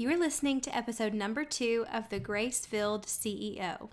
You are listening to episode number two of The Grace Filled CEO.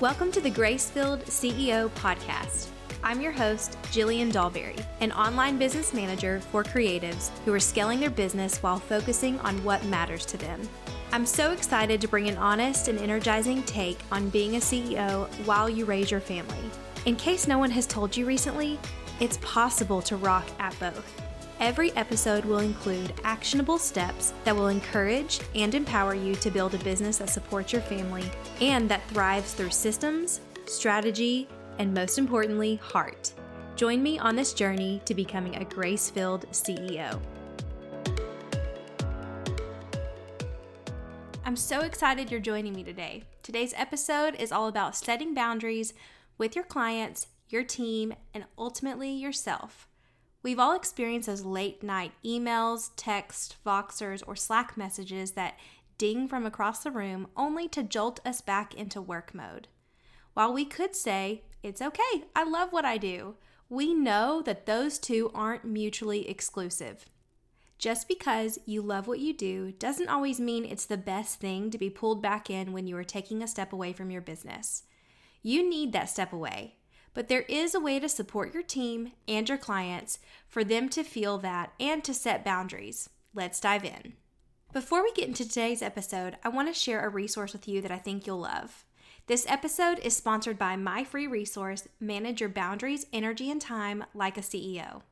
Welcome to the Grace Filled CEO podcast. I'm your host, Jillian Dolberry, an online business manager for creatives who are scaling their business while focusing on what matters to them. I'm so excited to bring an honest and energizing take on being a CEO while you raise your family. In case no one has told you recently, it's possible to rock at both. Every episode will include actionable steps that will encourage and empower you to build a business that supports your family and that thrives through systems, strategy, and most importantly, heart. Join me on this journey to becoming a grace filled CEO. I'm so excited you're joining me today. Today's episode is all about setting boundaries with your clients, your team, and ultimately yourself. We've all experienced those late night emails, texts, Voxers, or Slack messages that ding from across the room only to jolt us back into work mode. While we could say, it's okay, I love what I do, we know that those two aren't mutually exclusive. Just because you love what you do doesn't always mean it's the best thing to be pulled back in when you are taking a step away from your business. You need that step away. But there is a way to support your team and your clients for them to feel that and to set boundaries. Let's dive in. Before we get into today's episode, I want to share a resource with you that I think you'll love. This episode is sponsored by my free resource, Manage Your Boundaries, Energy, and Time Like a CEO.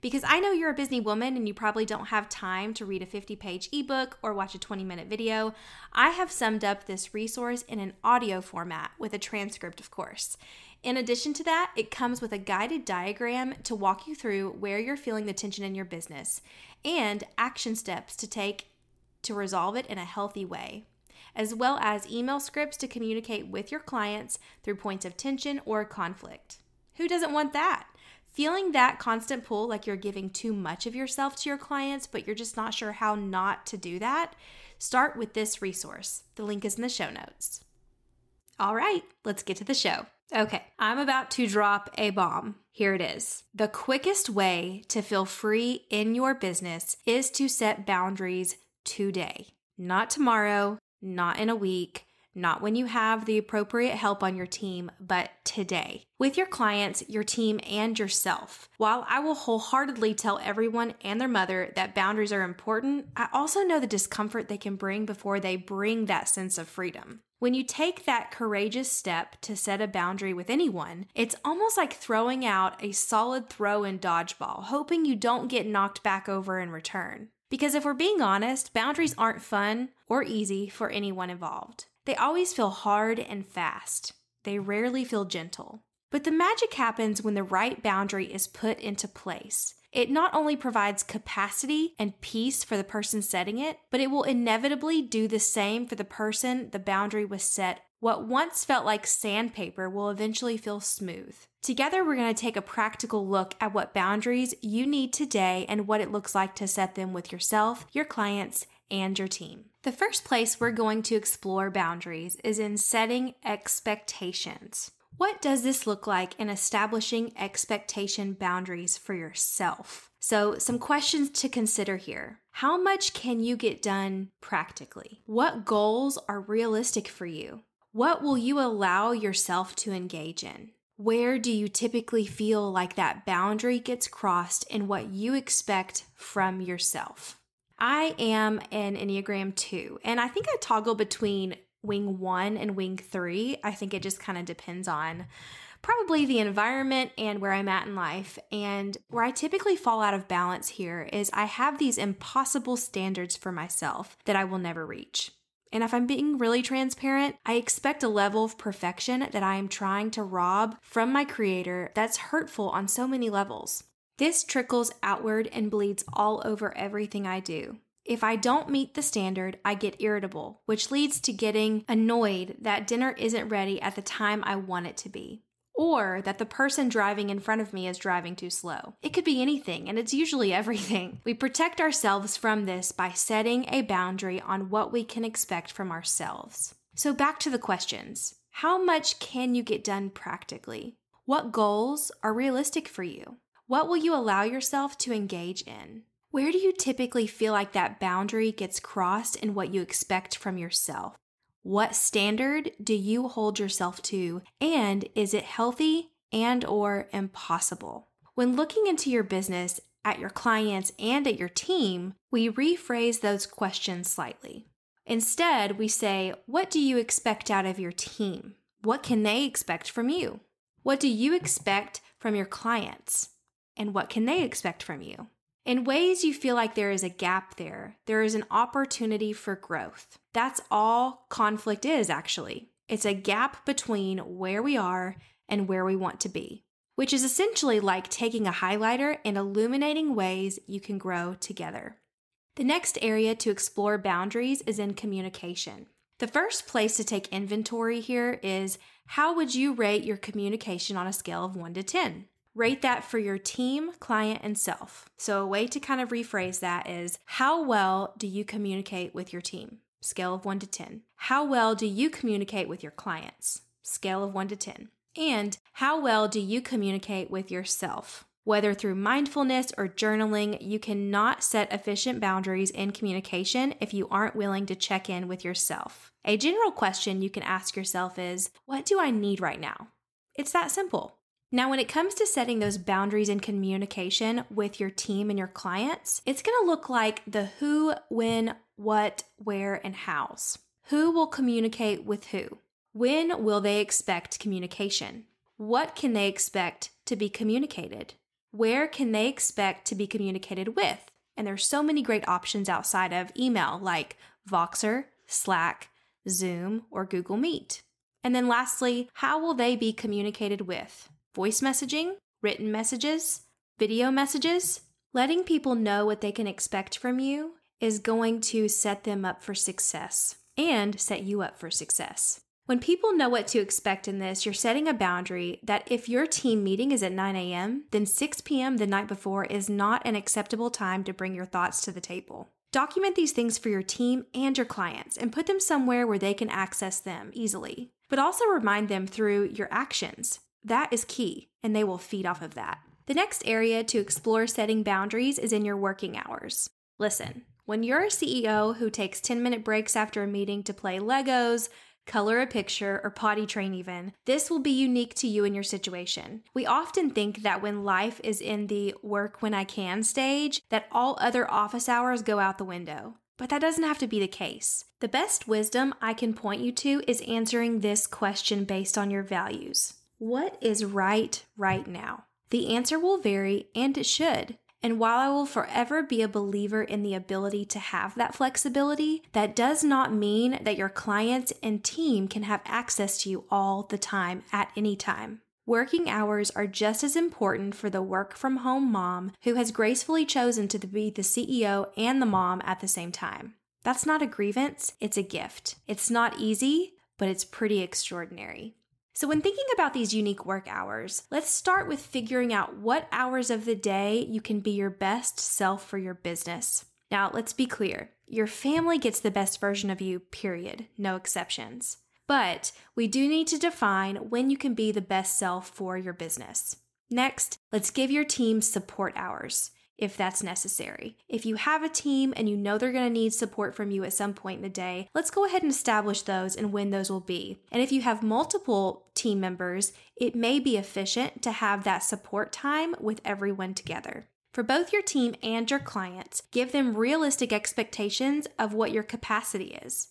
Because I know you're a busy woman and you probably don't have time to read a 50 page ebook or watch a 20 minute video, I have summed up this resource in an audio format with a transcript, of course. In addition to that, it comes with a guided diagram to walk you through where you're feeling the tension in your business and action steps to take to resolve it in a healthy way, as well as email scripts to communicate with your clients through points of tension or conflict. Who doesn't want that? Feeling that constant pull like you're giving too much of yourself to your clients, but you're just not sure how not to do that? Start with this resource. The link is in the show notes. All right, let's get to the show. Okay, I'm about to drop a bomb. Here it is. The quickest way to feel free in your business is to set boundaries today, not tomorrow, not in a week, not when you have the appropriate help on your team, but today. With your clients, your team, and yourself. While I will wholeheartedly tell everyone and their mother that boundaries are important, I also know the discomfort they can bring before they bring that sense of freedom. When you take that courageous step to set a boundary with anyone, it's almost like throwing out a solid throw in dodgeball, hoping you don't get knocked back over in return. Because if we're being honest, boundaries aren't fun or easy for anyone involved. They always feel hard and fast. They rarely feel gentle. But the magic happens when the right boundary is put into place. It not only provides capacity and peace for the person setting it, but it will inevitably do the same for the person the boundary was set. What once felt like sandpaper will eventually feel smooth. Together, we're going to take a practical look at what boundaries you need today and what it looks like to set them with yourself, your clients, and your team. The first place we're going to explore boundaries is in setting expectations. What does this look like in establishing expectation boundaries for yourself? So, some questions to consider here. How much can you get done practically? What goals are realistic for you? What will you allow yourself to engage in? Where do you typically feel like that boundary gets crossed in what you expect from yourself? I am an Enneagram 2, and I think I toggle between wing 1 and wing 3. I think it just kind of depends on probably the environment and where I'm at in life. And where I typically fall out of balance here is I have these impossible standards for myself that I will never reach. And if I'm being really transparent, I expect a level of perfection that I am trying to rob from my creator that's hurtful on so many levels. This trickles outward and bleeds all over everything I do. If I don't meet the standard, I get irritable, which leads to getting annoyed that dinner isn't ready at the time I want it to be, or that the person driving in front of me is driving too slow. It could be anything, and it's usually everything. We protect ourselves from this by setting a boundary on what we can expect from ourselves. So, back to the questions How much can you get done practically? What goals are realistic for you? What will you allow yourself to engage in? Where do you typically feel like that boundary gets crossed in what you expect from yourself? What standard do you hold yourself to and is it healthy and or impossible? When looking into your business at your clients and at your team, we rephrase those questions slightly. Instead, we say, What do you expect out of your team? What can they expect from you? What do you expect from your clients? And what can they expect from you? In ways you feel like there is a gap there, there is an opportunity for growth. That's all conflict is, actually. It's a gap between where we are and where we want to be, which is essentially like taking a highlighter and illuminating ways you can grow together. The next area to explore boundaries is in communication. The first place to take inventory here is how would you rate your communication on a scale of 1 to 10? Rate that for your team, client, and self. So, a way to kind of rephrase that is how well do you communicate with your team? Scale of 1 to 10. How well do you communicate with your clients? Scale of 1 to 10. And how well do you communicate with yourself? Whether through mindfulness or journaling, you cannot set efficient boundaries in communication if you aren't willing to check in with yourself. A general question you can ask yourself is What do I need right now? It's that simple. Now, when it comes to setting those boundaries in communication with your team and your clients, it's going to look like the who, when, what, where, and hows. Who will communicate with who? When will they expect communication? What can they expect to be communicated? where can they expect to be communicated with? And there's so many great options outside of email like Voxer, Slack, Zoom, or Google Meet. And then lastly, how will they be communicated with? Voice messaging, written messages, video messages? Letting people know what they can expect from you is going to set them up for success and set you up for success. When people know what to expect in this, you're setting a boundary that if your team meeting is at 9 a.m., then 6 p.m. the night before is not an acceptable time to bring your thoughts to the table. Document these things for your team and your clients and put them somewhere where they can access them easily. But also remind them through your actions. That is key, and they will feed off of that. The next area to explore setting boundaries is in your working hours. Listen, when you're a CEO who takes 10 minute breaks after a meeting to play Legos, color a picture, or potty train even. This will be unique to you and your situation. We often think that when life is in the work when I can stage, that all other office hours go out the window. But that doesn't have to be the case. The best wisdom I can point you to is answering this question based on your values. What is right right now? The answer will vary, and it should. And while I will forever be a believer in the ability to have that flexibility, that does not mean that your clients and team can have access to you all the time at any time. Working hours are just as important for the work from home mom who has gracefully chosen to be the CEO and the mom at the same time. That's not a grievance, it's a gift. It's not easy, but it's pretty extraordinary. So, when thinking about these unique work hours, let's start with figuring out what hours of the day you can be your best self for your business. Now, let's be clear your family gets the best version of you, period, no exceptions. But we do need to define when you can be the best self for your business. Next, let's give your team support hours if that's necessary. If you have a team and you know they're going to need support from you at some point in the day, let's go ahead and establish those and when those will be. And if you have multiple team members, it may be efficient to have that support time with everyone together. For both your team and your clients, give them realistic expectations of what your capacity is.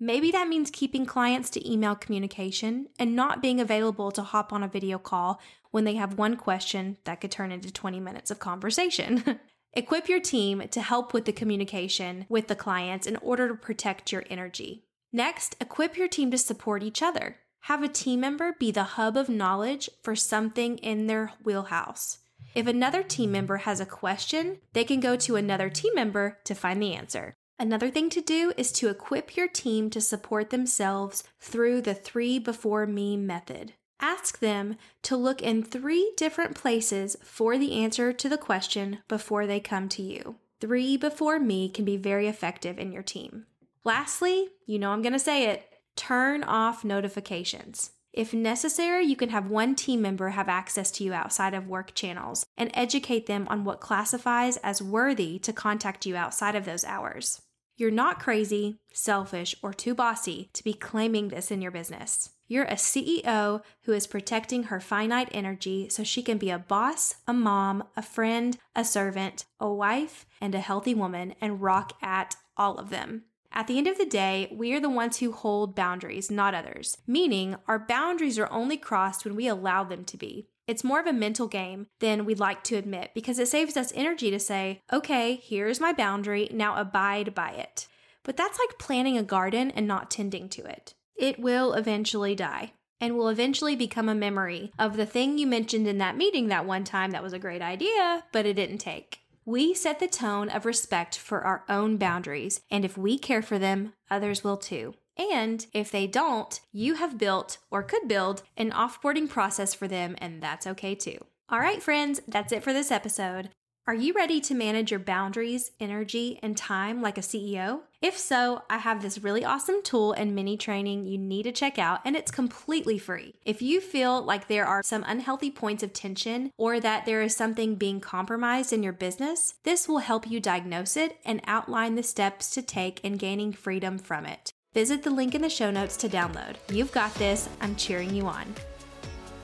Maybe that means keeping clients to email communication and not being available to hop on a video call when they have one question that could turn into 20 minutes of conversation. Equip your team to help with the communication with the clients in order to protect your energy. Next, equip your team to support each other. Have a team member be the hub of knowledge for something in their wheelhouse. If another team member has a question, they can go to another team member to find the answer. Another thing to do is to equip your team to support themselves through the three before me method. Ask them to look in three different places for the answer to the question before they come to you. Three before me can be very effective in your team. Lastly, you know I'm going to say it turn off notifications. If necessary, you can have one team member have access to you outside of work channels and educate them on what classifies as worthy to contact you outside of those hours. You're not crazy, selfish, or too bossy to be claiming this in your business. You're a CEO who is protecting her finite energy so she can be a boss, a mom, a friend, a servant, a wife, and a healthy woman and rock at all of them. At the end of the day, we are the ones who hold boundaries, not others, meaning our boundaries are only crossed when we allow them to be. It's more of a mental game than we'd like to admit because it saves us energy to say, okay, here's my boundary, now abide by it. But that's like planting a garden and not tending to it. It will eventually die and will eventually become a memory of the thing you mentioned in that meeting that one time that was a great idea, but it didn't take. We set the tone of respect for our own boundaries, and if we care for them, others will too. And if they don't, you have built or could build an offboarding process for them, and that's okay too. All right, friends, that's it for this episode. Are you ready to manage your boundaries, energy, and time like a CEO? If so, I have this really awesome tool and mini training you need to check out, and it's completely free. If you feel like there are some unhealthy points of tension or that there is something being compromised in your business, this will help you diagnose it and outline the steps to take in gaining freedom from it. Visit the link in the show notes to download. You've got this. I'm cheering you on.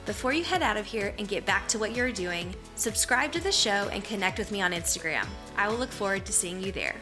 Before you head out of here and get back to what you're doing, subscribe to the show and connect with me on Instagram. I will look forward to seeing you there.